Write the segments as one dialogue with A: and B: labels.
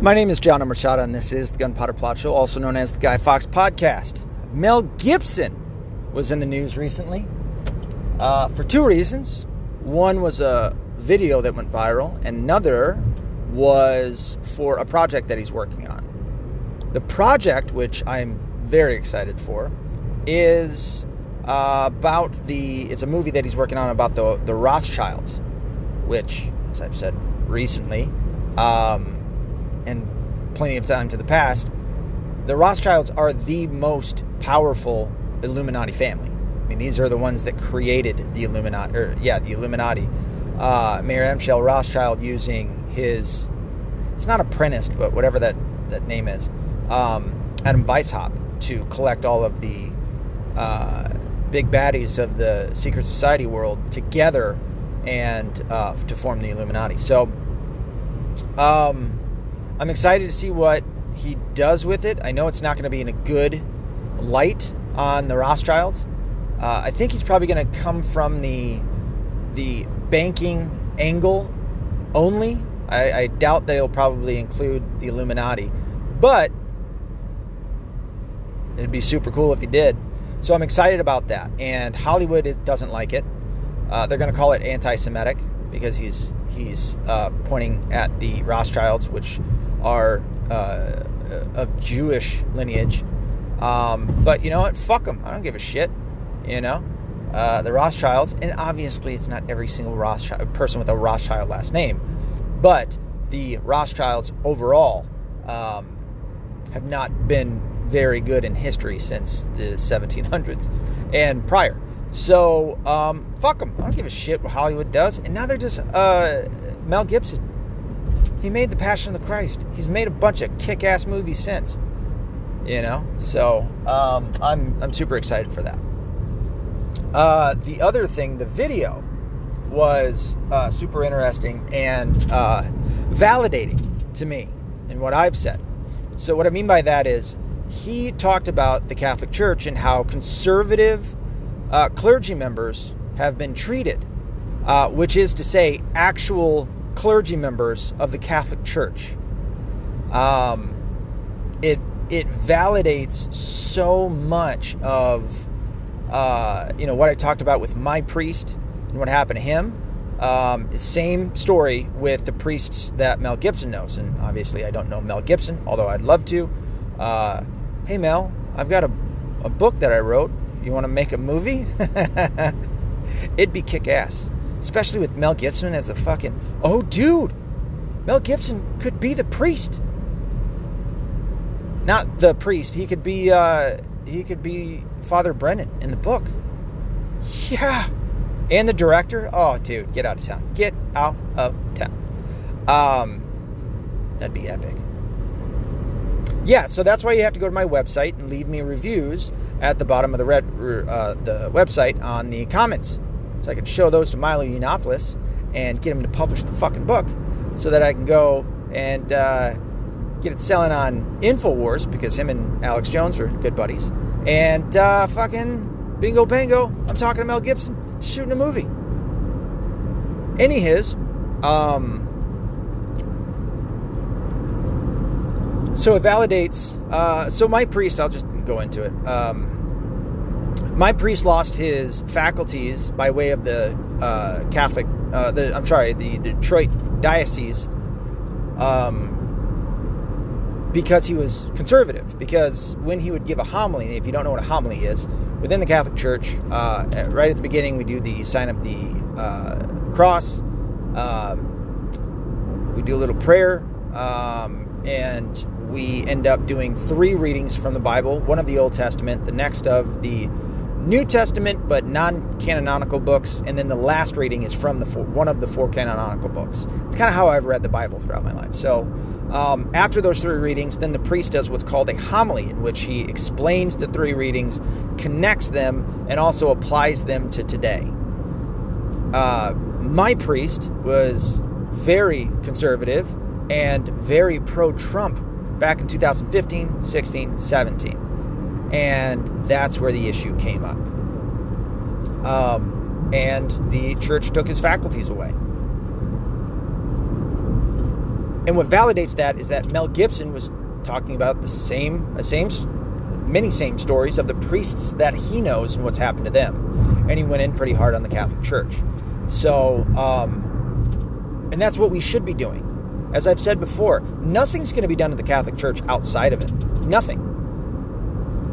A: My name is John Amrachada, and this is the Gunpowder Plot Show, also known as the Guy Fawkes Podcast. Mel Gibson was in the news recently uh, for two reasons. One was a video that went viral, and another was for a project that he's working on. The project, which I'm very excited for, is uh, about the. It's a movie that he's working on about the the Rothschilds, which, as I've said recently, um, and plenty of time to the past, the Rothschilds are the most powerful Illuminati family. I mean, these are the ones that created the Illuminati, or yeah, the Illuminati. Uh, Mayer Amschel Rothschild using his, it's not apprenticed, but whatever that, that name is, um, Adam Weishaupt to collect all of the uh, big baddies of the secret society world together and uh, to form the Illuminati. So, um, I'm excited to see what he does with it. I know it's not going to be in a good light on the Rothschilds. Uh, I think he's probably going to come from the the banking angle only. I, I doubt that he'll probably include the Illuminati, but it'd be super cool if he did. So I'm excited about that. And Hollywood doesn't like it. Uh, they're going to call it anti-Semitic because he's he's uh, pointing at the Rothschilds, which are uh, of Jewish lineage. Um, but you know what? Fuck them. I don't give a shit. You know, uh, the Rothschilds, and obviously it's not every single Rothschild person with a Rothschild last name, but the Rothschilds overall um, have not been very good in history since the 1700s and prior. So um, fuck them. I don't give a shit what Hollywood does. And now they're just uh, Mel Gibson. He made The Passion of the Christ. He's made a bunch of kick-ass movies since. You know, so um, I'm I'm super excited for that. Uh, the other thing, the video was uh, super interesting and uh, validating to me in what I've said. So what I mean by that is he talked about the Catholic Church and how conservative uh, clergy members have been treated, uh, which is to say, actual clergy members of the Catholic Church. Um, it it validates so much of uh, you know what I talked about with my priest and what happened to him. Um, same story with the priests that Mel Gibson knows, and obviously I don't know Mel Gibson, although I'd love to. Uh, hey Mel, I've got a, a book that I wrote. You want to make a movie? It'd be kick ass especially with Mel Gibson as the fucking oh dude, Mel Gibson could be the priest. Not the priest. He could be uh, he could be Father Brennan in the book. Yeah. And the director, oh dude, get out of town. Get out of town. Um that'd be epic. Yeah, so that's why you have to go to my website and leave me reviews at the bottom of the red uh, the website on the comments so I could show those to Milo Yiannopoulos and get him to publish the fucking book so that I can go and uh, get it selling on InfoWars because him and Alex Jones are good buddies. And uh, fucking bingo bango, I'm talking to Mel Gibson shooting a movie. Any his, um, so it validates. Uh, so my priest, I'll just go into it. Um, my priest lost his faculties by way of the uh, Catholic, uh, the I'm sorry, the, the Detroit diocese, um, because he was conservative. Because when he would give a homily, if you don't know what a homily is, within the Catholic Church, uh, right at the beginning, we do the sign of the uh, cross. Um, we do a little prayer, um, and we end up doing three readings from the Bible: one of the Old Testament, the next of the New Testament, but non-canonical books, and then the last reading is from the four, one of the four canonical books. It's kind of how I've read the Bible throughout my life. So, um, after those three readings, then the priest does what's called a homily, in which he explains the three readings, connects them, and also applies them to today. Uh, my priest was very conservative and very pro-Trump back in 2015, 16, 17 and that's where the issue came up. Um, and the church took his faculties away. And what validates that is that Mel Gibson was talking about the same, the same, many same stories of the priests that he knows and what's happened to them. And he went in pretty hard on the Catholic Church. So, um, and that's what we should be doing. As I've said before, nothing's going to be done to the Catholic Church outside of it. Nothing.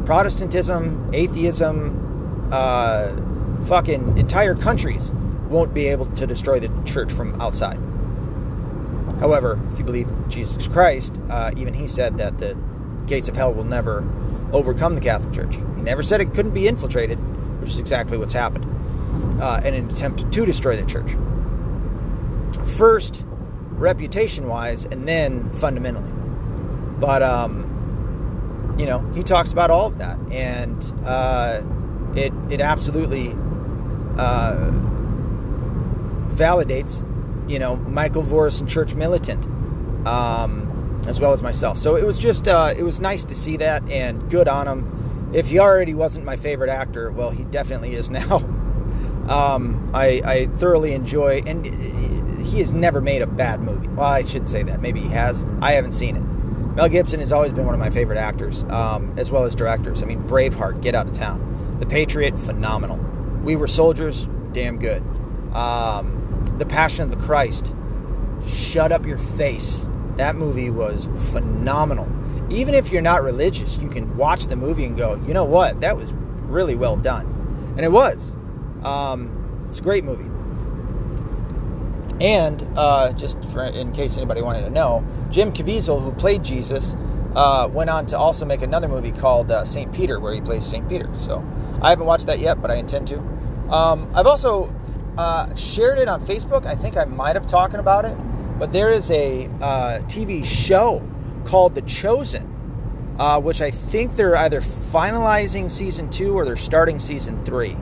A: Protestantism, atheism, uh, fucking entire countries won't be able to destroy the church from outside. However, if you believe Jesus Christ, uh, even he said that the gates of hell will never overcome the Catholic Church. He never said it couldn't be infiltrated, which is exactly what's happened uh, in an attempt to destroy the church. First, reputation wise, and then fundamentally. But, um, you know, he talks about all of that, and uh, it, it absolutely uh, validates, you know, Michael Voris and Church militant, um, as well as myself. So it was just, uh, it was nice to see that, and good on him. If he already wasn't my favorite actor, well, he definitely is now. Um, I, I, thoroughly enjoy, and he has never made a bad movie. Well, I shouldn't say that. Maybe he has. I haven't seen it. Mel Gibson has always been one of my favorite actors, um, as well as directors. I mean, Braveheart, Get Out of Town, The Patriot, phenomenal. We Were Soldiers, damn good. Um, the Passion of the Christ, shut up your face. That movie was phenomenal. Even if you're not religious, you can watch the movie and go, you know what? That was really well done. And it was. Um, it's a great movie. And uh, just for, in case anybody wanted to know, Jim Caviezel, who played Jesus, uh, went on to also make another movie called uh, St. Peter, where he plays St. Peter. So I haven't watched that yet, but I intend to. Um, I've also uh, shared it on Facebook. I think I might have talking about it, but there is a uh, TV show called The Chosen, uh, which I think they're either finalizing season two or they're starting season three.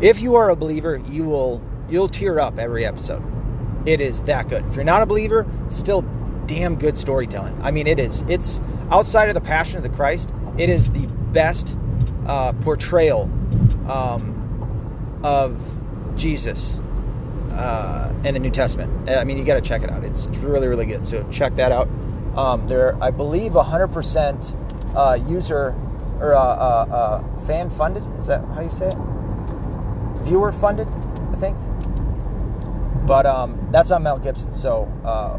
A: If you are a believer, you will you'll tear up every episode. It is that good. If you're not a believer, still damn good storytelling. I mean, it is. It's outside of the Passion of the Christ. It is the best uh, portrayal um, of Jesus uh, in the New Testament. I mean, you got to check it out. It's, it's, really, really good. So check that out. Um, they're, I believe, 100% uh, user or uh, uh, uh, fan funded. Is that how you say it? viewer funded, I think. But um, that's on Mel Gibson, so uh,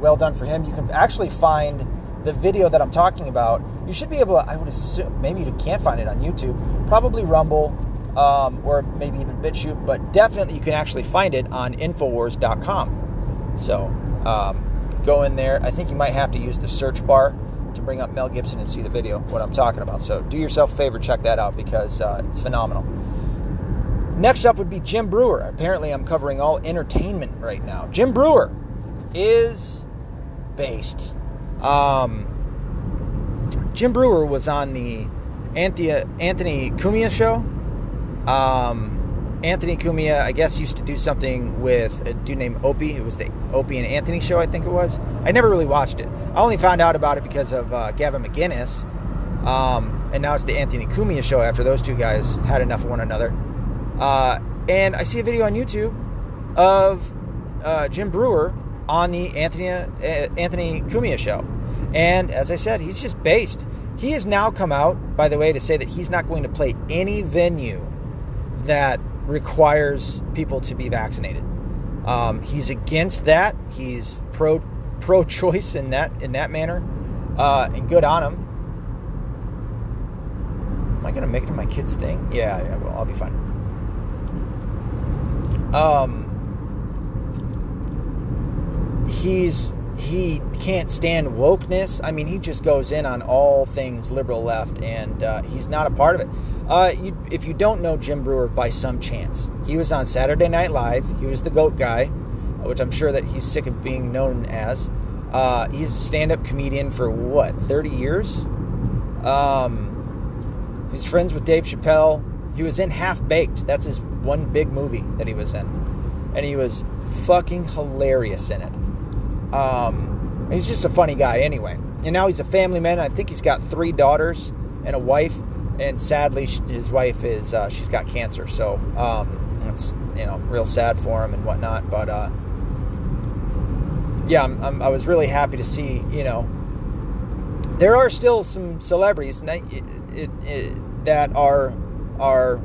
A: well done for him. You can actually find the video that I'm talking about. You should be able to, I would assume, maybe you can't find it on YouTube, probably Rumble um, or maybe even BitChute, but definitely you can actually find it on Infowars.com. So um, go in there. I think you might have to use the search bar to bring up Mel Gibson and see the video, what I'm talking about. So do yourself a favor, check that out because uh, it's phenomenal. Next up would be Jim Breuer. Apparently, I'm covering all entertainment right now. Jim Breuer is based. Um, Jim Breuer was on the Anthony Cumia show. Um, Anthony Cumia, I guess, used to do something with a dude named Opie. It was the Opie and Anthony show, I think it was. I never really watched it. I only found out about it because of uh, Gavin McInnes. Um, and now it's the Anthony Cumia show after those two guys had enough of one another. Uh, and I see a video on YouTube of uh, Jim Breuer on the Anthony uh, Anthony Cumia show, and as I said, he's just based. He has now come out, by the way, to say that he's not going to play any venue that requires people to be vaccinated. Um, he's against that. He's pro pro choice in that in that manner, uh, and good on him. Am I to make it my kids' thing? Yeah, yeah, well, I'll be fine. Um, he's he can't stand wokeness. I mean, he just goes in on all things liberal left, and uh, he's not a part of it. Uh, you, if you don't know Jim Breuer by some chance, he was on Saturday Night Live. He was the goat guy, which I'm sure that he's sick of being known as. Uh, he's a stand-up comedian for what 30 years. Um, he's friends with Dave Chappelle. He was in Half Baked. That's his one big movie that he was in, and he was fucking hilarious in it. Um, he's just a funny guy anyway. And now he's a family man. I think he's got three daughters and a wife. And sadly, his wife is uh, she's got cancer. So um, it's you know real sad for him and whatnot. But uh, yeah, I'm, I'm, i was really happy to see, you know, there are still some celebrities it, it, it, that are are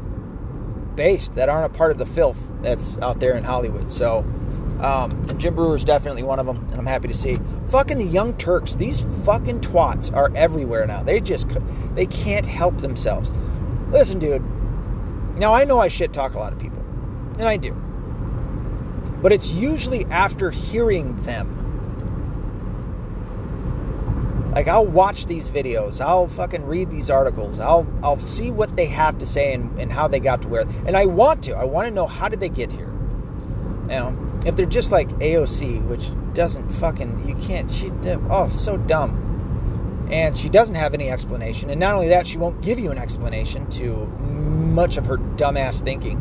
A: based that aren't a part of the filth that's out there in Hollywood. So, um, and Jim Breuer is definitely one of them, and I'm happy to see. Fucking the Young Turks, these fucking twats are everywhere now. They just they can't help themselves. Listen, dude. Now I know I shit talk a lot of people, and I do, but it's usually after hearing them like I'll watch these videos, I'll fucking read these articles, I'll I'll see what they have to say and, and how they got to where and I want to. I want to know how did they get here. Now, if they're just like AOC, which doesn't fucking you can't she oh so dumb. And she doesn't have any explanation. And not only that, she won't give you an explanation to much of her dumbass thinking.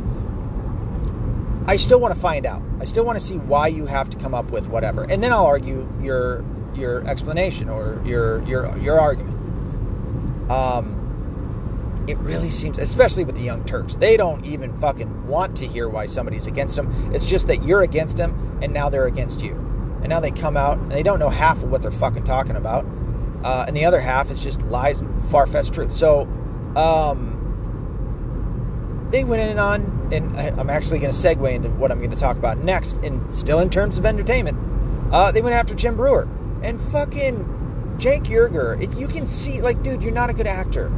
A: I still want to find out. I still want to see why you have to come up with whatever. And then I'll argue your your explanation or your your your argument. Um, it really seems, especially with the Young Turks, they don't even fucking want to hear why somebody's against them. It's just that you're against them, and now they're against you. And now they come out and they don't know half of what they're fucking talking about, uh, and the other half is just lies and far fetched truth. So, um, they went in on, and I'm actually going to segue into what I'm going to talk about next, and still in terms of entertainment. Uh, they went after Jim Breuer. And fucking Cenk Uygur, if you can see, like, dude, you're not a good actor.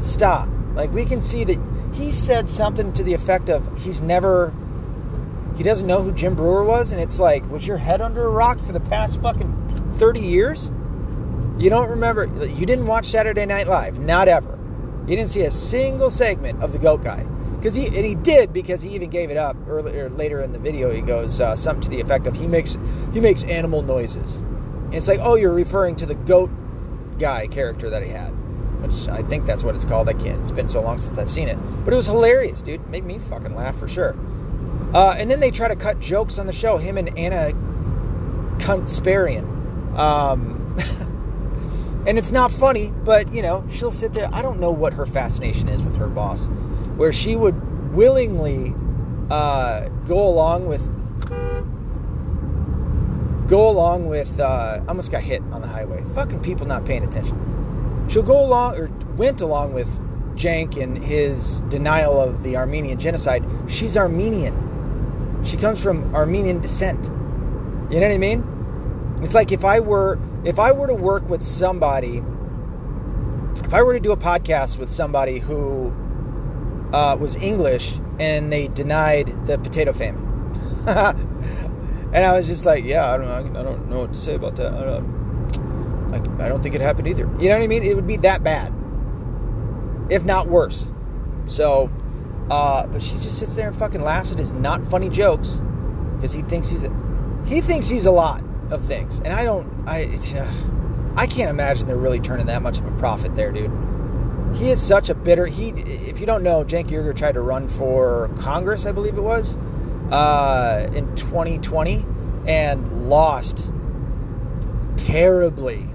A: Stop. Like, we can see that he said something to the effect of he's never, he doesn't know who Jim Breuer was. And it's like, was your head under a rock for the past fucking 30 years? You don't remember, you didn't watch Saturday Night Live, not ever. You didn't see a single segment of the goat guy. Because he, and he did because he even gave it up earlier, later in the video. He goes uh, something to the effect of he makes, he makes animal noises. And it's like, oh, you're referring to the goat guy character that he had, which I think that's what it's called. I can't. It's been so long since I've seen it, but it was hilarious, dude. It made me fucking laugh for sure. Uh, and then they try to cut jokes on the show. Him and Ana Kasparian. Um, and it's not funny, but you know, she'll sit there. I don't know what her fascination is with her boss, where she would willingly uh, go along with go along with. Uh, almost got hit on the highway. Fucking people not paying attention. She'll go along or went along with Cenk and his denial of the Armenian genocide. She's Armenian. She comes from Armenian descent. You know what I mean? It's like if I were if I were to work with somebody, if I were to do a podcast with somebody who uh, was English and they denied the potato famine. And I was just like, yeah, I don't, I don't know what to say about that. I don't, like, I don't think it happened either. You know what I mean? It would be that bad, if not worse. So, uh, but she just sits there and fucking laughs at his not funny jokes because he thinks he's a, he thinks he's a lot of things, and I don't. I uh, I can't imagine they're really turning that much of a profit there, dude. He is such a bitter. He, if you don't know, Cenk Uygur tried to run for Congress, I believe it was uh, in 2020 and lost terribly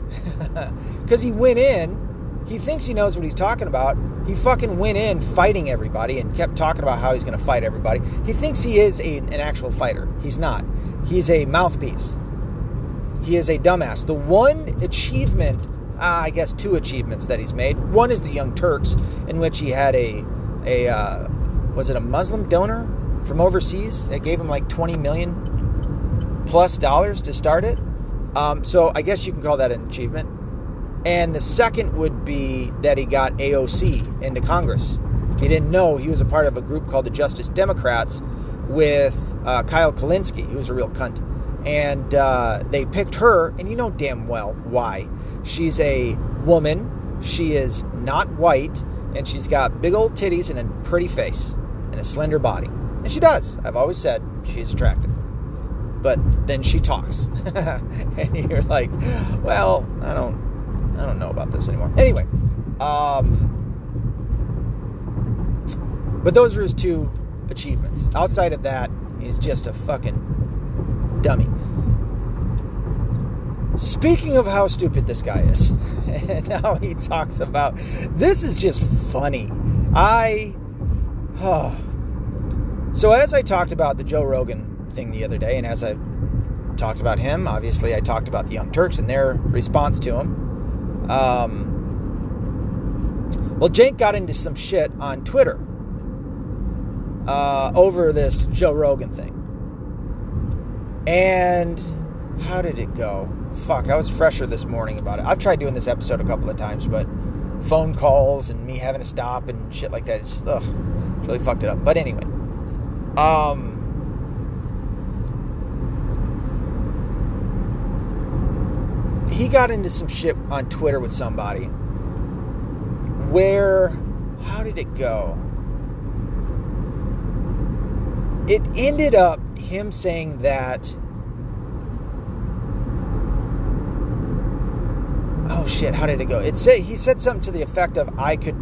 A: because he went in. He thinks he knows what he's talking about. He fucking went in fighting everybody and kept talking about how he's going to fight everybody. He thinks he is a, an actual fighter. He's not. He's a mouthpiece. He is a dumbass. The one achievement, uh, I guess two achievements that he's made. One is the Young Turks, in which he had a a uh, was it a Muslim donor from overseas. It gave him like 20 million plus dollars to start it. Um, so I guess you can call that an achievement. And the second would be that he got AOC into Congress. He didn't know he was a part of a group called the Justice Democrats with uh, Kyle Kulinski, who was a real cunt. And uh, they picked her, and you know damn well why. She's a woman, she is not white, and she's got big old titties and a pretty face and a slender body. And she does. I've always said she's attractive. But then she talks. and you're like, well, I don't I don't know about this anymore. Anyway, um but those are his two achievements. Outside of that, he's just a fucking dummy. Speaking of how stupid this guy is, and how he talks about this is just funny. I oh so, as I talked about the Joe Rogan thing the other day, and as I talked about him. Obviously, I talked about the Young Turks and their response to him. Um, well, Jake got into some shit on Twitter uh, over this Joe Rogan thing. And how did it go? Fuck, I was fresher this morning about it. I've tried doing this episode a couple of times, but phone calls and me having to stop and shit like that, it's just, ugh, it's really fucked it up. But anyway, um, he got into some shit on Twitter with somebody where, how did it go? It ended up him saying that oh shit, how did it go? It said he said something to the effect of I could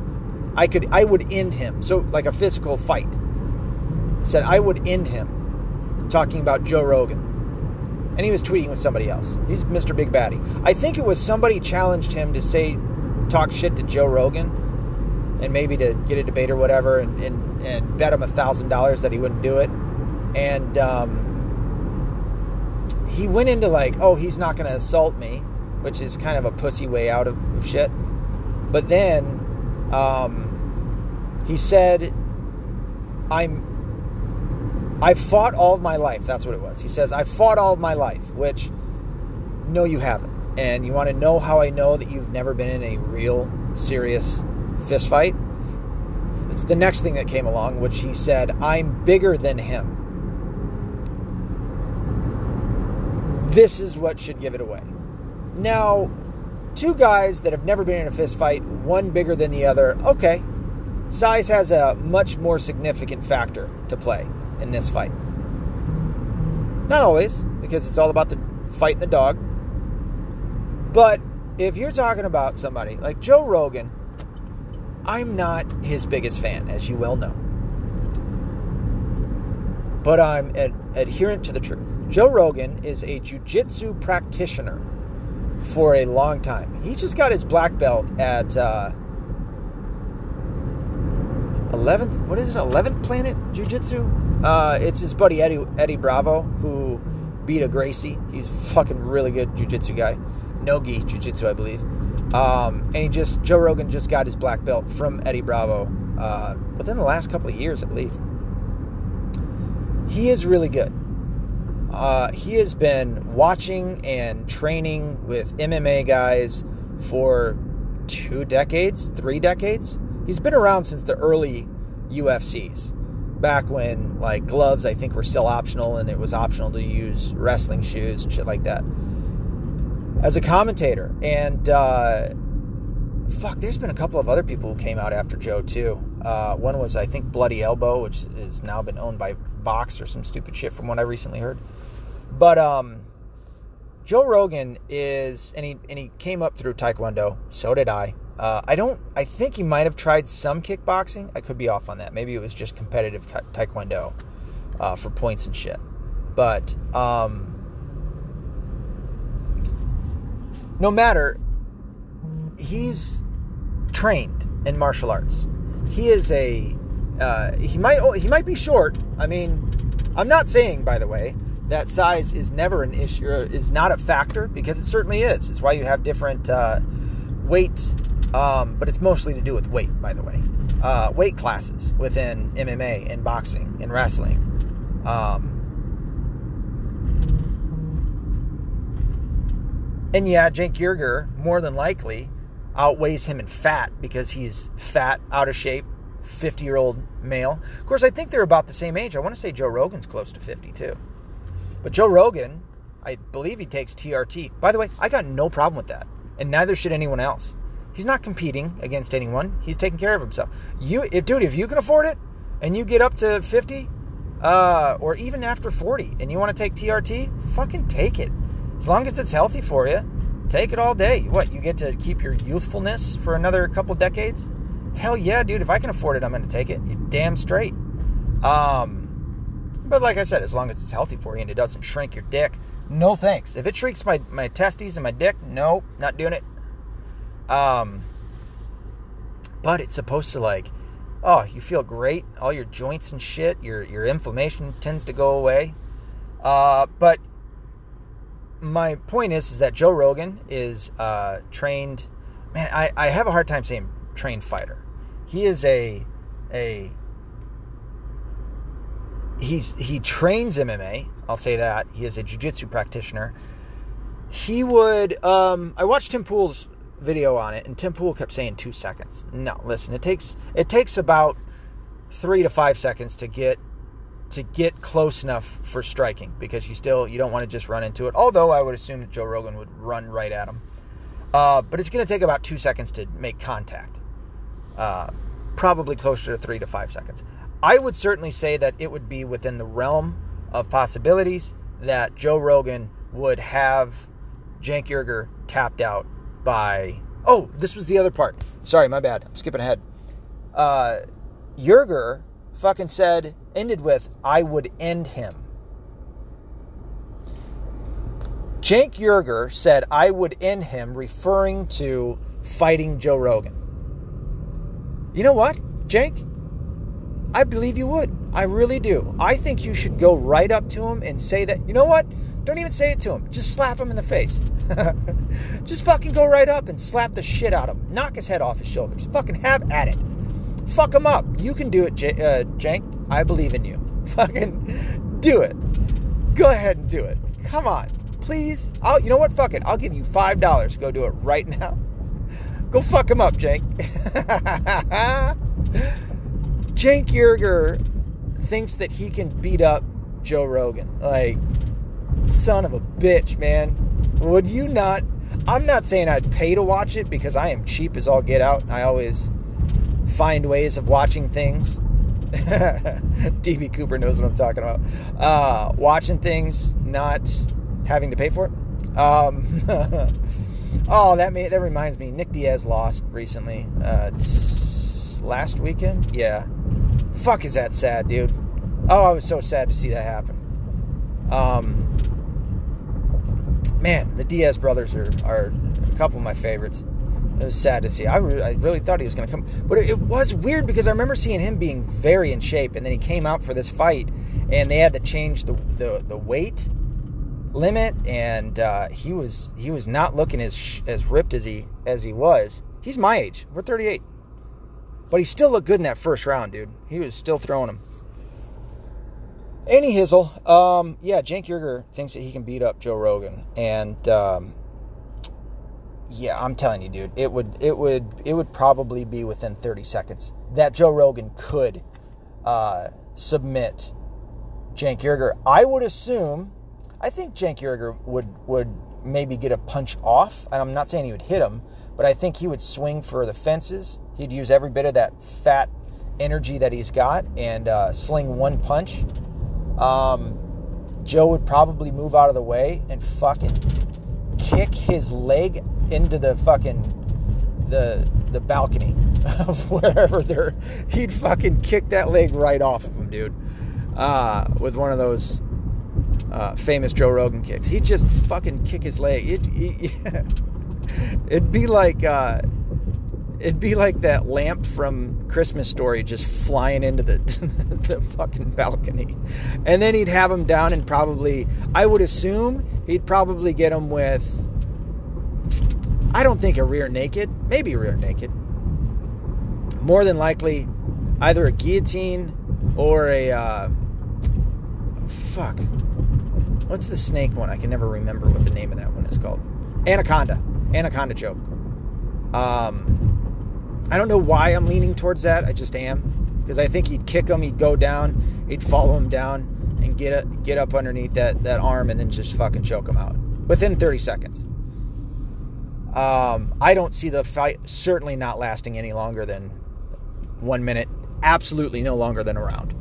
A: I could I would end him. So like a physical fight. Said I would end him talking about Joe Rogan. And he was tweeting with somebody else. He's Mr. Big Baddie. I think it was somebody challenged him to say talk shit to Joe Rogan and maybe to get a debate or whatever and, and, and bet him a thousand dollars that he wouldn't do it. And um, he went into like, oh, he's not going to assault me which is kind of a pussy way out of, of shit. But then um, he said, I'm. I've fought all of my life. That's what it was. He says, I've fought all of my life, which, no, you haven't. And you want to know how I know that you've never been in a real, serious fist fight? It's the next thing that came along, which he said, I'm bigger than him. This is what should give it away. Now, two guys that have never been in a fist fight, one bigger than the other, okay. Size has a much more significant factor to play in this fight. Not always, because it's all about the fight and the dog. But if you're talking about somebody like Joe Rogan, I'm not his biggest fan, as you well know. But I'm ad- adherent to the truth. Joe Rogan is a jiu-jitsu practitioner for a long time. He just got his black belt at uh, 11th, what is it, 11th Planet Jiu Jitsu? Uh, it's his buddy Eddie, Eddie Bravo who beat a Gracie. He's fucking really good Jiu Jitsu guy. Nogi Jiu Jitsu, I believe. Um, and he just, Joe Rogan just got his black belt from Eddie Bravo uh, within the last couple of years, I believe. He is really good. Uh, he has been watching and training with MMA guys for two decades, three decades. He's been around since the early UFCs, back when like gloves I think were still optional and it was optional to use wrestling shoes and shit like that. As a commentator, and uh, fuck, there's been a couple of other people who came out after Joe too. Uh, one was I think Bloody Elbow, which has now been owned by Vox or some stupid shit from what I recently heard. But um, Joe Rogan is, and he and he came up through Taekwondo. So did I. Uh, I don't. I think he might have tried some kickboxing. I could be off on that. Maybe it was just competitive Taekwondo uh, for points and shit. But um, no matter, he's trained in martial arts. He is a. Uh, he might. He might be short. I mean, I'm not saying, by the way, that size is never an issue, is not a factor because it certainly is. It's why you have different uh, weight, um, but it's mostly to do with weight, by the way. Uh, weight classes within MMA and boxing and wrestling. Um, and yeah, Jake Uygur more than likely outweighs him in fat because he's fat, out of shape, 50 year old male. Of course, I think they're about the same age. I want to say Joe Rogan's close to 50 too. But Joe Rogan, I believe he takes TRT. By the way, I got no problem with that. And neither should anyone else. He's not competing against anyone. He's taking care of himself. You if dude, if you can afford it and you get up to 50 uh, or even after 40 and you want to take TRT, fucking take it. As long as it's healthy for you, take it all day. What, you get to keep your youthfulness for another couple decades? Hell yeah, dude. If I can afford it, I'm going to take it. You damn straight. Um, but like I said, as long as it's healthy for you and it doesn't shrink your dick, no thanks. If it shrinks my, my testes and my dick, no, not doing it. Um, but it's supposed to like, oh, you feel great, all your joints and shit, your your inflammation tends to go away. Uh, but my point is, is that Joe Rogan is uh, trained. Man, I, I have a hard time saying trained fighter. He is a a he's he trains MMA. I'll say that he is a jiu-jitsu practitioner. He would. Um, I watched Tim Pool's video on it, and Tim Pool kept saying two seconds. No, listen, it takes it takes about three to five seconds to get to get close enough for striking because you still you don't want to just run into it. Although I would assume that Joe Rogan would run right at him, uh, but it's going to take about two seconds to make contact. Uh, probably closer to three to five seconds. I would certainly say that it would be within the realm of possibilities that Joe Rogan would have Cenk Uygur tapped out by. Oh, this was the other part. Sorry, my bad. I'm skipping ahead. Uh, Uygur fucking said, ended with, I would end him. Cenk Uygur said, I would end him, referring to fighting Joe Rogan. You know what, Cenk? I believe you would. I really do. I think you should go right up to him and say that, you know what? Don't even say it to him. Just slap him in the face. Just fucking go right up and slap the shit out of him. Knock his head off his shoulders. Fucking have at it. Fuck him up. You can do it, J- uh, Cenk. I believe in you. Fucking do it. Go ahead and do it. Come on. Please. I'll, you know what? Fuck it. I'll give you $5 to go do it right now. Go fuck him up, Jank. Jank Yerger thinks that he can beat up Joe Rogan. Like, son of a bitch, man. Would you not? I'm not saying I'd pay to watch it because I am cheap as all get out. And I always find ways of watching things. DB Cooper knows what I'm talking about. Uh, watching things, not having to pay for it. Um, oh, that that reminds me. Nick Diaz lost recently. Uh, last weekend, yeah fuck is that sad, dude? Oh, I was so sad to see that happen. Um, man, the Diaz brothers are, are a couple of my favorites. It was sad to see. I, re- I really thought he was going to come, but it, it, was weird because I remember seeing him being very in shape, and then he came out for this fight, and they had to change the the, the weight limit, and uh, he was he was not looking as as ripped as he as he was. He's my age. We're 38. But he still looked good in that first round, dude. He was still throwing him. Any Hizzle, um, yeah, Jank Uygur thinks that he can beat up Joe Rogan, and um, yeah, I'm telling you, dude, it would, it would, it would probably be within 30 seconds that Joe Rogan could uh, submit Jank Uygur. I would assume, I think Jank Uygur would would maybe get a punch off, and I'm not saying he would hit him, but I think he would swing for the fences He'd use every bit of that fat energy that he's got and uh, sling one punch. Um, Joe would probably move out of the way and fucking kick his leg into the fucking the the balcony of wherever they're. He'd fucking kick that leg right off of him, dude. Uh, with one of those uh, famous Joe Rogan kicks. He'd just fucking kick his leg. It, it, would be like. Uh, It'd be like that lamp from Christmas Story just flying into the, the fucking balcony. And then he'd have him down and probably, I would assume, he'd probably get him with, I don't think a rear naked, maybe rear naked. More than likely, either a guillotine or a, uh, fuck. What's the snake one? I can never remember what the name of that one is called. Anaconda. Anaconda choke. Um, I don't know why I'm leaning towards that. I just am because I think he'd kick him, he'd go down, he'd follow him down, and get a, get up underneath that that arm, and then just fucking choke him out within 30 seconds. Um, I don't see the fight certainly not lasting any longer than one minute. Absolutely no longer than a round.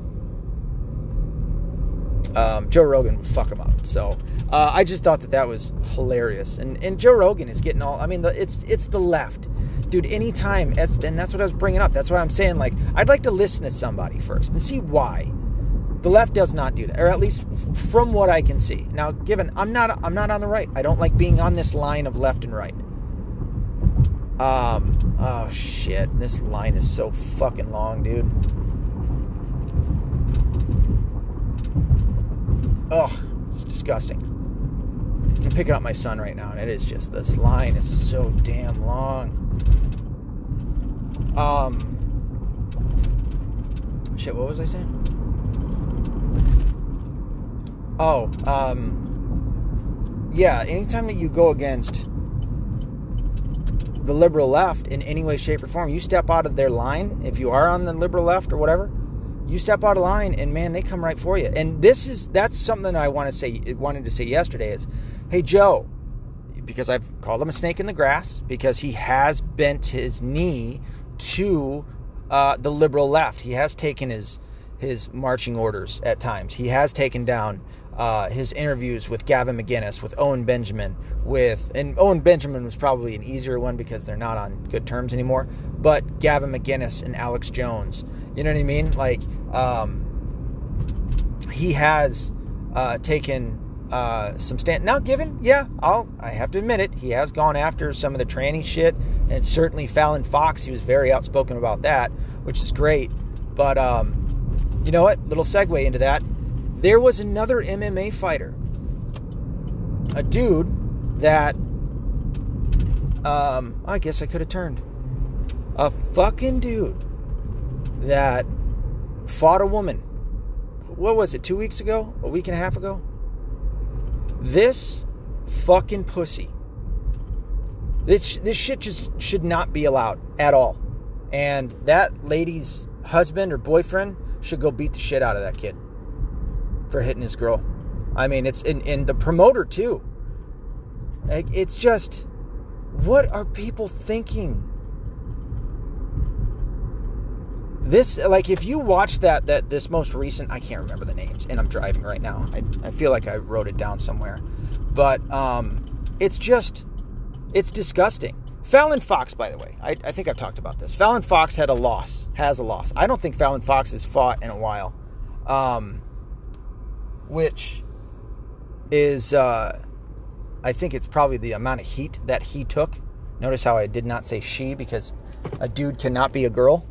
A: Um, Joe Rogan would fuck him up. So uh, I just thought that that was hilarious. And and Joe Rogan is getting all. I mean, the, it's it's the left dude, anytime, that's, and that's what I was bringing up. That's why I'm saying, like, I'd like to listen to somebody first and see why. The left does not do that, or at least from what I can see. Now, given I'm not, I'm not on the right. I don't like being on this line of left and right. Um, oh shit, this line is so fucking long, dude. Ugh, it's disgusting. I'm picking up my son right now, and it is just this line is so damn long. Um, shit. What was I saying? Oh, um, yeah. Anytime that you go against the liberal left in any way, shape, or form, you step out of their line. If you are on the liberal left or whatever, you step out of line, and man, they come right for you. And this is that's something that I want to say. Wanted to say yesterday is, hey Joe, because I've called him a snake in the grass because he has bent his knee to uh, the liberal left. He has taken his his marching orders at times. He has taken down uh, his interviews with Gavin McInnes, with Owen Benjamin, with and Owen Benjamin was probably an easier one because they're not on good terms anymore. But Gavin McInnes and Alex Jones, you know what I mean? Like um, he has uh, taken uh, some stand. Now, given, yeah, I'll I have to admit it, he has gone after some of the tranny shit, and certainly Fallon Fox, he was very outspoken about that, which is great. But um, you know what? Little segue into that. There was another MMA fighter, a dude that um, I guess I could have turned a fucking dude that fought a woman. What was it? Two weeks ago? A week and a half ago? This fucking pussy. This this shit just should not be allowed at all. And that lady's husband or boyfriend should go beat the shit out of that kid for hitting his girl. I mean, it's in, in the promoter too. Like, It's just, what are people thinking? This, like, if you watch that, that this most recent, I can't remember the names, and I'm driving right now. I, I feel like I wrote it down somewhere, but um, it's just, it's disgusting. Fallon Fox, by the way, I, I think I've talked about this. Fallon Fox had a loss, has a loss. I don't think Fallon Fox has fought in a while, um, which is, uh, I think it's probably the amount of heat that he took. Notice how I did not say she because a dude cannot be a girl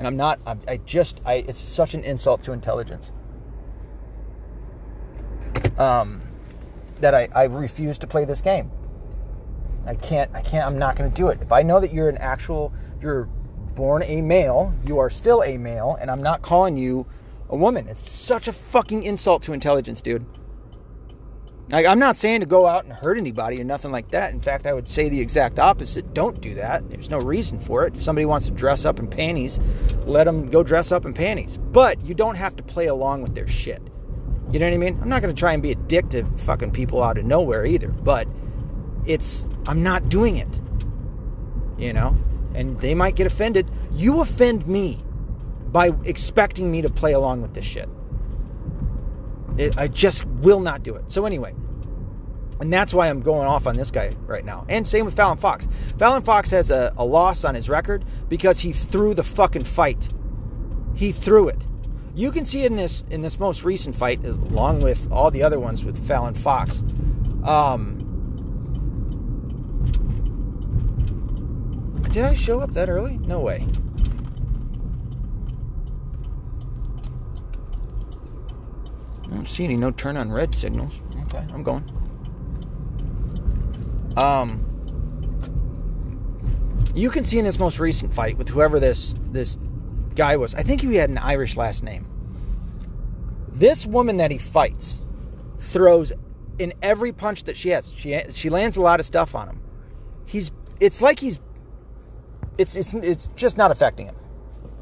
A: and I'm not. I, I just. I. It's such an insult to intelligence. Um, that I, I refuse to play this game. I can't. I can't. I'm not going to do it. If I know that you're an actual, if you're born a male, you are still a male, and I'm not calling you a woman. It's such a fucking insult to intelligence, dude. Like, I'm not saying to go out and hurt anybody or nothing like that. In fact, I would say the exact opposite. Don't do that. There's no reason for it. If somebody wants to dress up in panties, let them go dress up in panties. But you don't have to play along with their shit. You know what I mean? I'm not going to try and be a dick to fucking people out of nowhere either. But it's, I'm not doing it. You know? And they might get offended. You offend me by expecting me to play along with this shit. It, I just will not do it. So, anyway, and that's why I'm going off on this guy right now. And same with Fallon Fox. Fallon Fox has a, a loss on his record because he threw the fucking fight. He threw it. You can see in this in this most recent fight, along with all the other ones with Fallon Fox. Um, did I show up that early? No way. I don't see any no turn on red signals. Okay, I'm going. Um, you can see in this most recent fight with whoever this this guy was. I think he had an Irish last name. This woman that he fights throws in every punch that she has. She she lands a lot of stuff on him. He's it's like he's it's it's it's just not affecting him.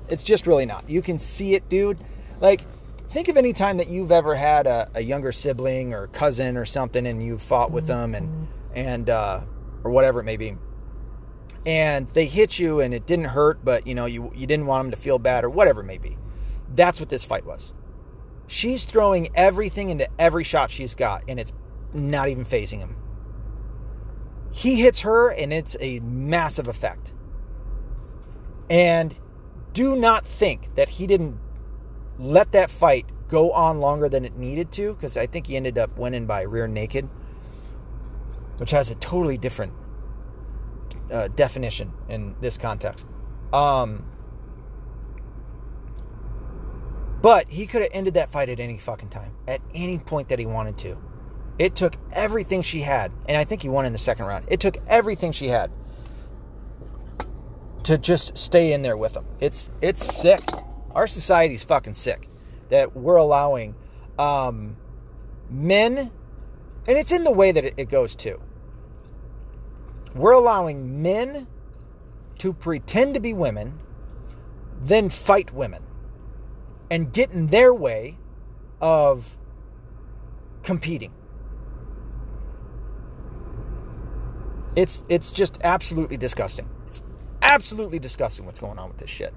A: It's just really not. You can see it, dude. Like think of any time that you've ever had a, a younger sibling or cousin or something and you fought with them and and uh, or whatever it may be. And they hit you and it didn't hurt but you know you you didn't want them to feel bad or whatever it may be. That's what this fight was. She's throwing everything into every shot she's got and it's not even fazing him. He hits her and it's a massive effect. And do not think that he didn't let that fight go on longer than it needed to because I think he ended up winning by rear naked, which has a totally different uh, definition in this context. Um, but he could have ended that fight at any fucking time, at any point that he wanted to. It took everything she had, and I think he won in the second round. It took everything she had to just stay in there with him. It's it's sick. Our society's fucking sick that we're allowing um, men, and it's in the way that it, it goes too. We're allowing men to pretend to be women, then fight women, and get in their way of competing. It's it's just absolutely disgusting. It's absolutely disgusting what's going on with this shit.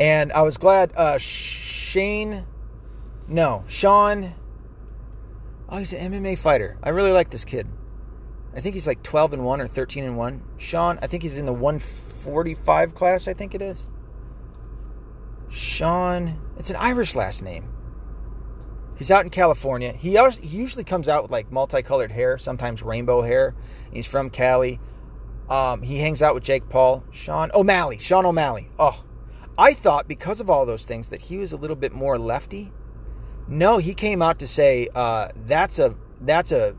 A: And I was glad uh, Shane, no, Sean. Oh, he's an MMA fighter. I really like this kid. I think he's like 12 and 1 or 13 and 1. Sean, I think he's in the 145 class, I think it is. Sean, it's an Irish last name. He's out in California. He, usually comes out with like multicolored hair, sometimes rainbow hair. He's from Cali. Um, he hangs out with Jake Paul. Sean O'Malley. Sean O'Malley. Oh, I thought because of all those things that he was a little bit more lefty. No, he came out to say uh, that's a that's a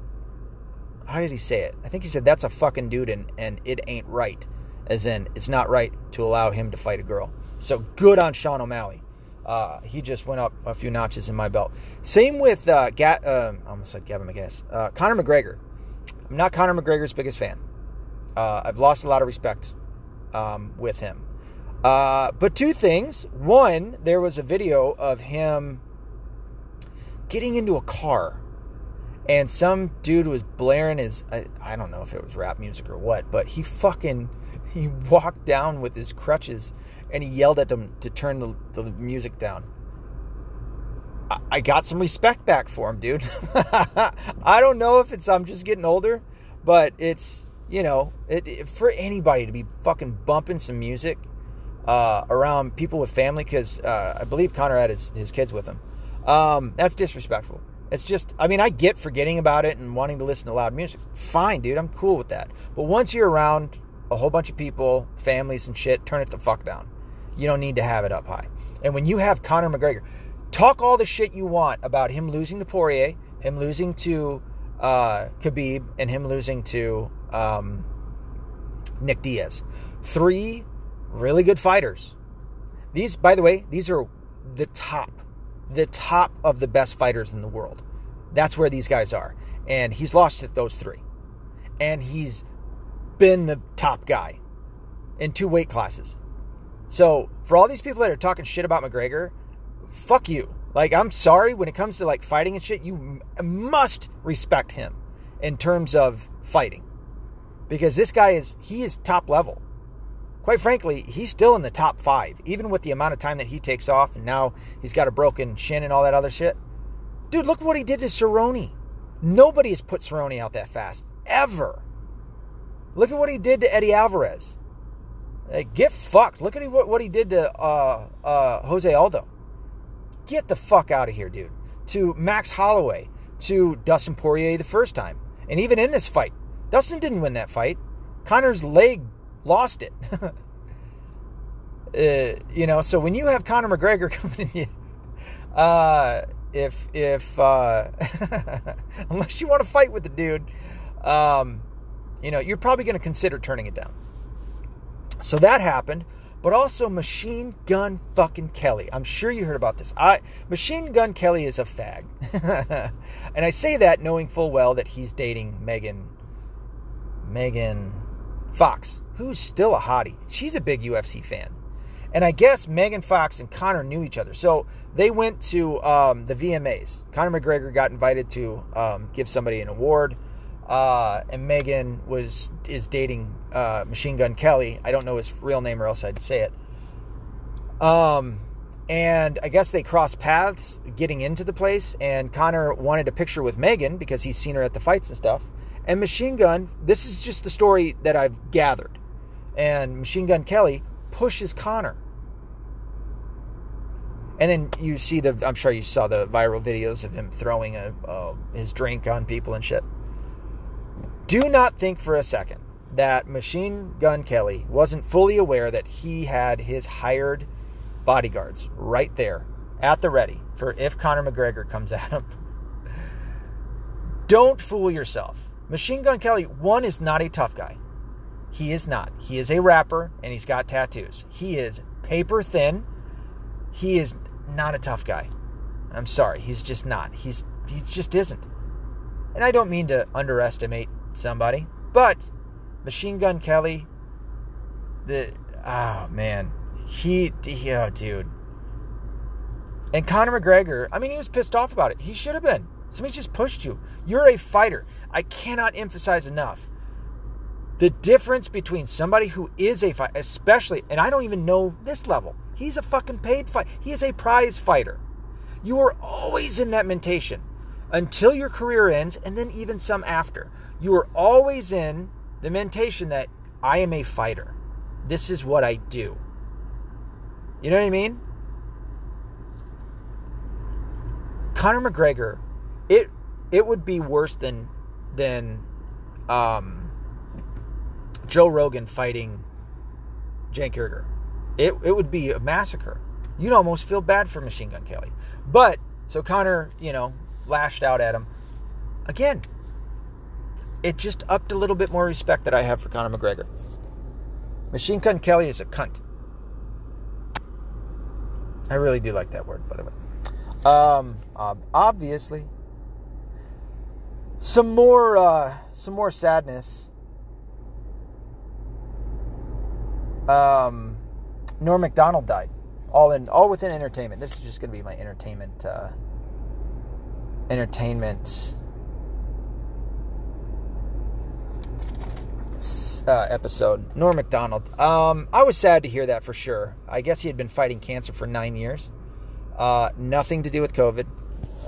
A: how did he say it? I think he said that's a fucking dude and, and it ain't right. As in, it's not right to allow him to fight a girl. So good on Sean O'Malley. Uh, he just went up a few notches in my belt. Same with uh, Ga- uh, I almost said Gavin McInnes. Uh, Conor McGregor. I'm not Conor McGregor's biggest fan. Uh, I've lost a lot of respect um, with him. Uh, but two things. One, there was a video of him getting into a car, and some dude was blaring his. I, I don't know if it was rap music or what, but he fucking he walked down with his crutches and he yelled at them to turn the, the music down. I, I got some respect back for him, dude. I don't know if it's I'm just getting older, but it's you know it, it, for anybody to be fucking bumping some music uh, around people with family because uh, I believe Conor had his, his kids with him. Um, that's disrespectful. It's just, I mean, I get forgetting about it and wanting to listen to loud music. Fine, dude, I'm cool with that. But once you're around a whole bunch of people, families, and shit, turn it the fuck down. You don't need to have it up high. And when you have Conor McGregor, talk all the shit you want about him losing to Poirier, him losing to uh, Khabib, and him losing to um, Nick Diaz. Three really good fighters. These, by the way, these are the top, the top of the best fighters in the world. That's where these guys are. And he's lost to those three. And he's been the top guy in two weight classes. So for all these people that are talking shit about McGregor, fuck you. Like I'm sorry when it comes to like fighting and shit, you must respect him in terms of fighting. Because this guy is he is top level. Quite frankly, he's still in the top 5 even with the amount of time that he takes off and now he's got a broken shin and all that other shit. Dude, look what he did to Cerrone. Nobody has put Cerrone out that fast ever. Look at what he did to Eddie Alvarez. Get fucked. Look at what he did to uh, uh, Jose Aldo. Get the fuck out of here, dude. To Max Holloway, to Dustin Poirier the first time. And even in this fight, Dustin didn't win that fight. Conor's leg lost it. uh, you know, so when you have Conor McGregor coming in, uh, if if uh, unless you want to fight with the dude, um, you know, you're probably going to consider turning it down. So that happened, but also Machine Gun fucking Kelly. I'm sure you heard about this. I Machine Gun Kelly is a fag. and I say that knowing full well that he's dating Megan Megan Fox, who's still a hottie. She's a big UFC fan. And I guess Megan Fox and Conor knew each other. So they went to um, the VMAs. Conor McGregor got invited to um, give somebody an award uh, and Megan was is dating uh, Machine Gun Kelly. I don't know his real name, or else I'd say it. Um, and I guess they crossed paths getting into the place. And Conor wanted a picture with Megan because he's seen her at the fights and stuff. And Machine Gun, this is just the story that I've gathered. And Machine Gun Kelly pushes Conor. And then you see the, I'm sure you saw the viral videos of him throwing a, uh, his drink on people and shit. Do not think for a second that Machine Gun Kelly wasn't fully aware that he had his hired bodyguards right there at the ready for if Conor McGregor comes at him. Don't fool yourself. Machine Gun Kelly, one, is not a tough guy. He is not. He is a rapper and he's got tattoos. He is paper thin. He is not a tough guy. I'm sorry. He's just not. He's he just isn't. And I don't mean to underestimate somebody, but Machine Gun Kelly, the oh man, he, oh dude. And Conor McGregor, I mean, he was pissed off about it. He should have been. Somebody just pushed you. You're a fighter. I cannot emphasize enough the difference between somebody who is a fighter, especially, and I don't even know this level. He's a fucking paid fight. He is a prize fighter. You are always in that mentation until your career ends, and then even some after. You are always in the mentation that I am a fighter. This is what I do. You know what I mean? Conor McGregor, it it would be worse than than um, Joe Rogan fighting Cenk Uygur. It it would be a massacre. You'd almost feel bad for Machine Gun Kelly. But so Conor, you know, lashed out at him. Again, it just upped a little bit more respect that I have for Conor McGregor. Machine Gun Kelly is a cunt. I really do like that word, by the way. Um, obviously, some more, uh, some more sadness. Um, Norm Macdonald died, all in, all within entertainment. This is just going to be my entertainment, uh, entertainment uh, episode. Norm Macdonald. Um, I was sad to hear that for sure. I guess he had been fighting cancer for nine years. Uh, nothing to do with COVID.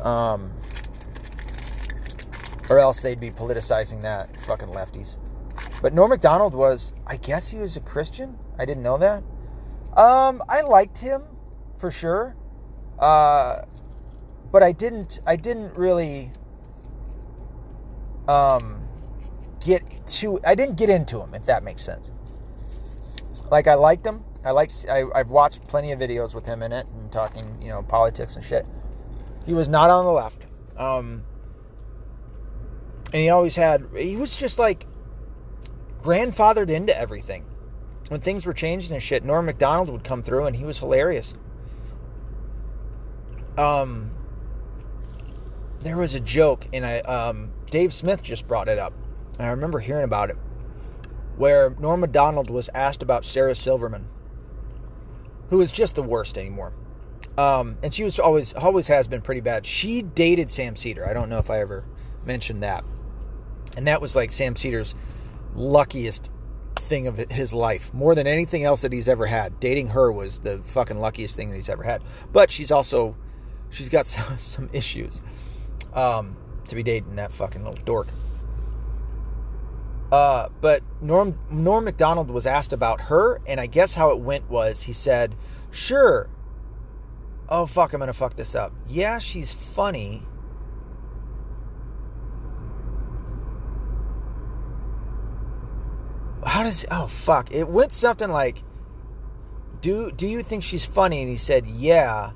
A: Um, or else they'd be politicizing that. Fucking lefties. But Norm Macdonald was, I guess he was a Christian. I didn't know that. Um, I liked him for sure. Uh, but I didn't. I didn't really. Um, get to I didn't get into him if that makes sense. Like I liked him. I like I, I've watched plenty of videos with him in it and talking, you know, politics and shit. He was not on the left. Um, and he always had he was just like grandfathered into everything. When things were changing and shit, Norm Macdonald would come through and he was hilarious. Um there was a joke and I um Dave Smith just brought it up and I remember hearing about it, where Norm Macdonald was asked about Sarah Silverman, who is just the worst anymore. Um, and she was always always has been pretty bad. She dated Sam Seder. I don't know if I ever mentioned that. And that was like Sam Seder's luckiest thing of his life. More than anything else that he's ever had. Dating her was the fucking luckiest thing that he's ever had. But she's also she's got some, some issues. Um, to be dating that fucking little dork. Uh, but Norm Norm Macdonald was asked about her, and I guess how it went was he said, "Sure." Oh fuck, I'm gonna fuck this up. Yeah, she's funny. How does oh fuck? It went something like, "Do do you think she's funny?" And he said, "Yeah."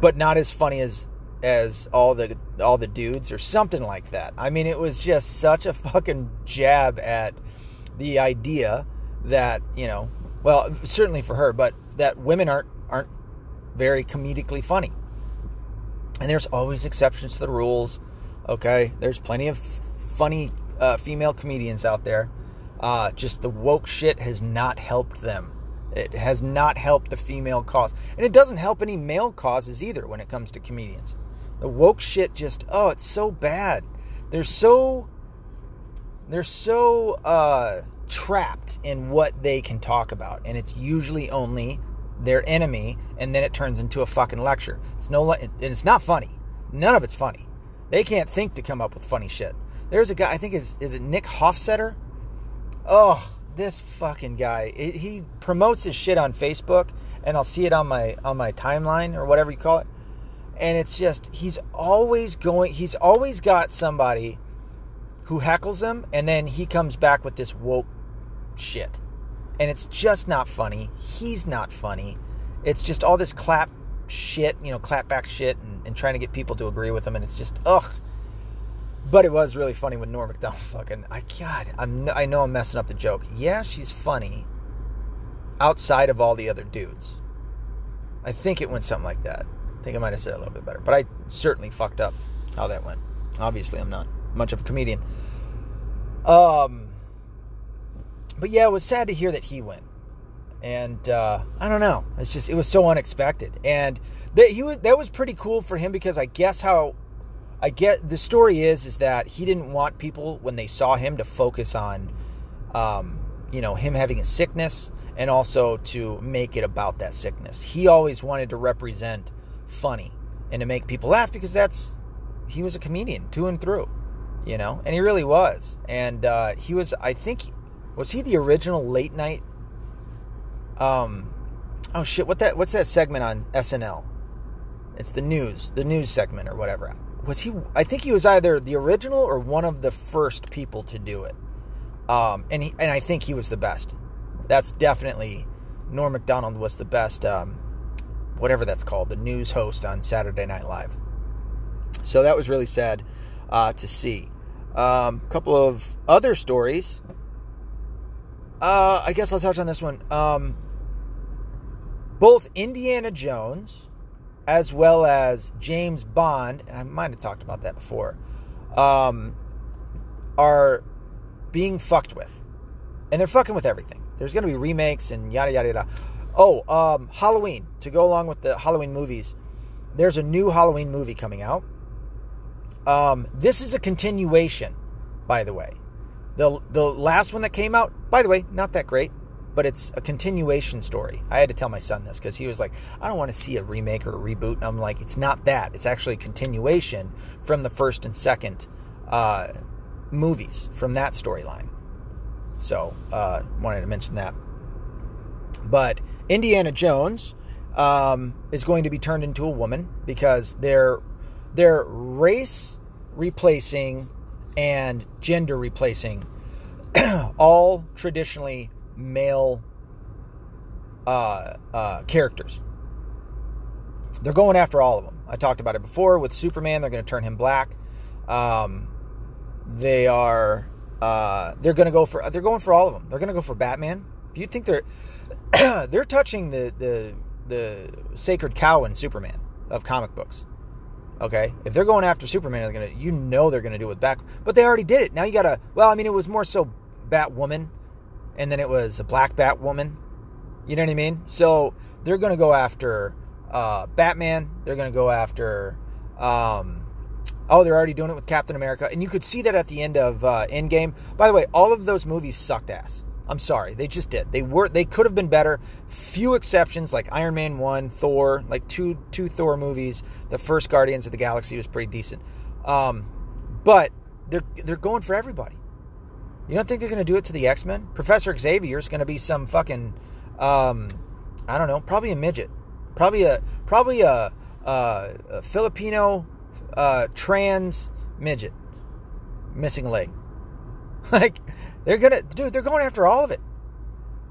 A: But not as funny as as all the all the dudes or something like that. I mean, it was just such a fucking jab at the idea that you know, well, certainly for her, but that women aren't aren't very comedically funny. And there's always exceptions to the rules. Okay, there's plenty of funny uh, female comedians out there. Uh, just the woke shit has not helped them. It has not helped the female cause, and it doesn't help any male causes either when it comes to comedians. The woke shit just oh, it's so bad. They're so they're so uh, trapped in what they can talk about, and it's usually only their enemy, and then it turns into a fucking lecture. It's no, and it's not funny. None of it's funny. They can't think to come up with funny shit. There's a guy, I think is is it Nick Hofstetter? Oh, this fucking guy. It, he promotes his shit on Facebook, and I'll see it on my on my timeline or whatever you call it and it's just he's always going he's always got somebody who heckles him and then he comes back with this woke shit and it's just not funny. He's not funny. It's just all this clap shit, you know, clap back shit, and, and trying to get people to agree with him, and it's just ugh. But it was really funny when Norm Macdonald fucking. I God, I'm I know I'm messing up the joke. Yeah, she's funny. Outside of all the other dudes, I think it went something like that. I think I might have said a little bit better, but I certainly fucked up how that went. Obviously, I'm not much of a comedian. Um, but yeah, it was sad to hear that he went, and uh, I don't know. It's just it was so unexpected, and that he was that was pretty cool for him because I guess how I get the story is is that he didn't want people when they saw him to focus on, um, you know, him having a sickness and also to make it about that sickness. He always wanted to represent funny and to make people laugh because that's he was a comedian to and through, you know, and he really was. And uh, he was, I think, was he the original late night? Um, oh shit, what that? What's that segment on SNL? It's the news, the news segment or whatever. Was he? I think he was either the original or one of the first people to do it. Um, and he, and I think he was the best. That's definitely Norm Macdonald was the best. Um, whatever that's called, the news host on Saturday Night Live. So that was really sad uh, to see. A um, couple of other stories. Uh, I guess I'll touch on this one. Um, both Indiana Jones as well as James Bond, and I might have talked about that before, um, are being fucked with. And they're fucking with everything. There's going to be remakes and yada, yada, yada. Oh, um, Halloween, to go along with the Halloween movies, there's a new Halloween movie coming out. Um, this is a continuation, by the way. The the last one that came out, by the way, not that great, but it's a continuation story. I had to tell my son this because he was like, I don't want to see a remake or a reboot. And I'm like, it's not that. It's actually a continuation from the first and second uh, movies from that storyline. So, uh, wanted to mention that. But Indiana Jones um, is going to be turned into a woman because they're they're race replacing and gender replacing all traditionally male uh, uh, characters. They're going after all of them. I talked about it before with Superman. They're going to turn him black. Um, they are uh, they're going to go for they're going for all of them. They're going to go for Batman. If you think they're they're touching the the the sacred cow in Superman of comic books. Okay, if they're going after Superman, they're gonna, you know, they're gonna do it with back. But they already did it. Now you gotta. Well, I mean, it was more so Batwoman, and then it was a black Batwoman. You know what I mean? So they're gonna go after uh, Batman. They're gonna go after. Um, oh, they're already doing it with Captain America, and you could see that at the end of uh, Endgame. By the way, all of those movies sucked ass. I'm sorry, they just did. They were they could have been better. Few exceptions like Iron Man 1, Thor, like two two Thor movies. The first Guardians of the Galaxy was pretty decent. Um, but they're they're going for everybody. You don't think they're going to do it to the X-Men? Professor Xavier is going to be some fucking um, I don't know, probably a midget. Probably a probably a, a, a Filipino uh, trans midget missing leg. like they're gonna, dude. They're going after all of it.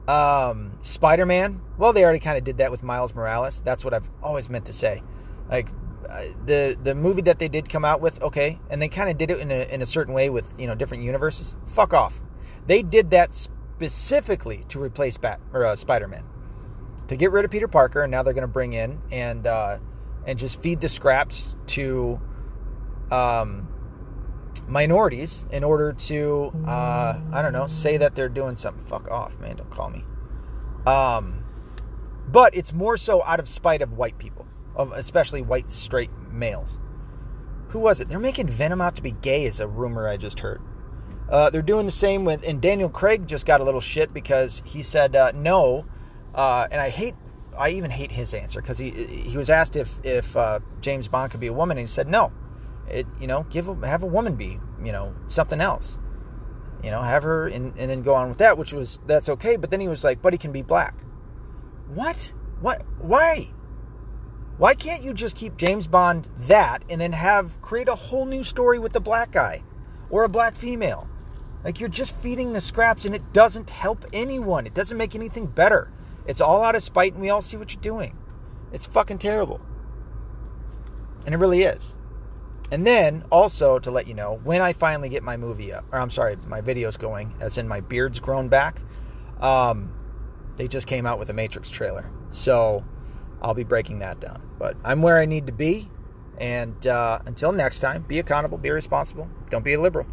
A: Um, Spider Man. Well, they already kind of did that with Miles Morales. That's what I've always meant to say. Like the the movie that they did come out with, okay, and they kind of did it in a in a certain way with you know different universes. Fuck off. They did that specifically to replace Bat or uh, Spider Man, to get rid of Peter Parker, and now they're going to bring in and uh, and just feed the scraps to um, minorities in order to, uh, I don't know, say that they're doing something. Fuck off, man. Don't call me. Um, but it's more so out of spite of white people, of especially white straight males. Who was it? They're making Venom out to be gay, is a rumor I just heard. Uh, they're doing the same with, and Daniel Craig just got a little shit because he said uh, no, uh, and I hate, I even hate his answer because he he was asked if if uh, James Bond could be a woman, and he said no. It, you know, give a, have a woman be, you know, something else. You know, have her and, and then go on with that, which was that's okay. But then he was like, but he can be black. What? What? Why? Why can't you just keep James Bond that and then have create a whole new story with the black guy or a black female? Like you're just feeding the scraps and it doesn't help anyone. It doesn't make anything better. It's all out of spite and we all see what you're doing. It's fucking terrible. And it really is. And then also to let you know, when I finally get my movie up, or I'm sorry, my videos going, as in my beard's grown back, um, they just came out with a Matrix trailer. So I'll be breaking that down. But I'm where I need to be. And uh, until next time, be accountable, be responsible, don't be a liberal.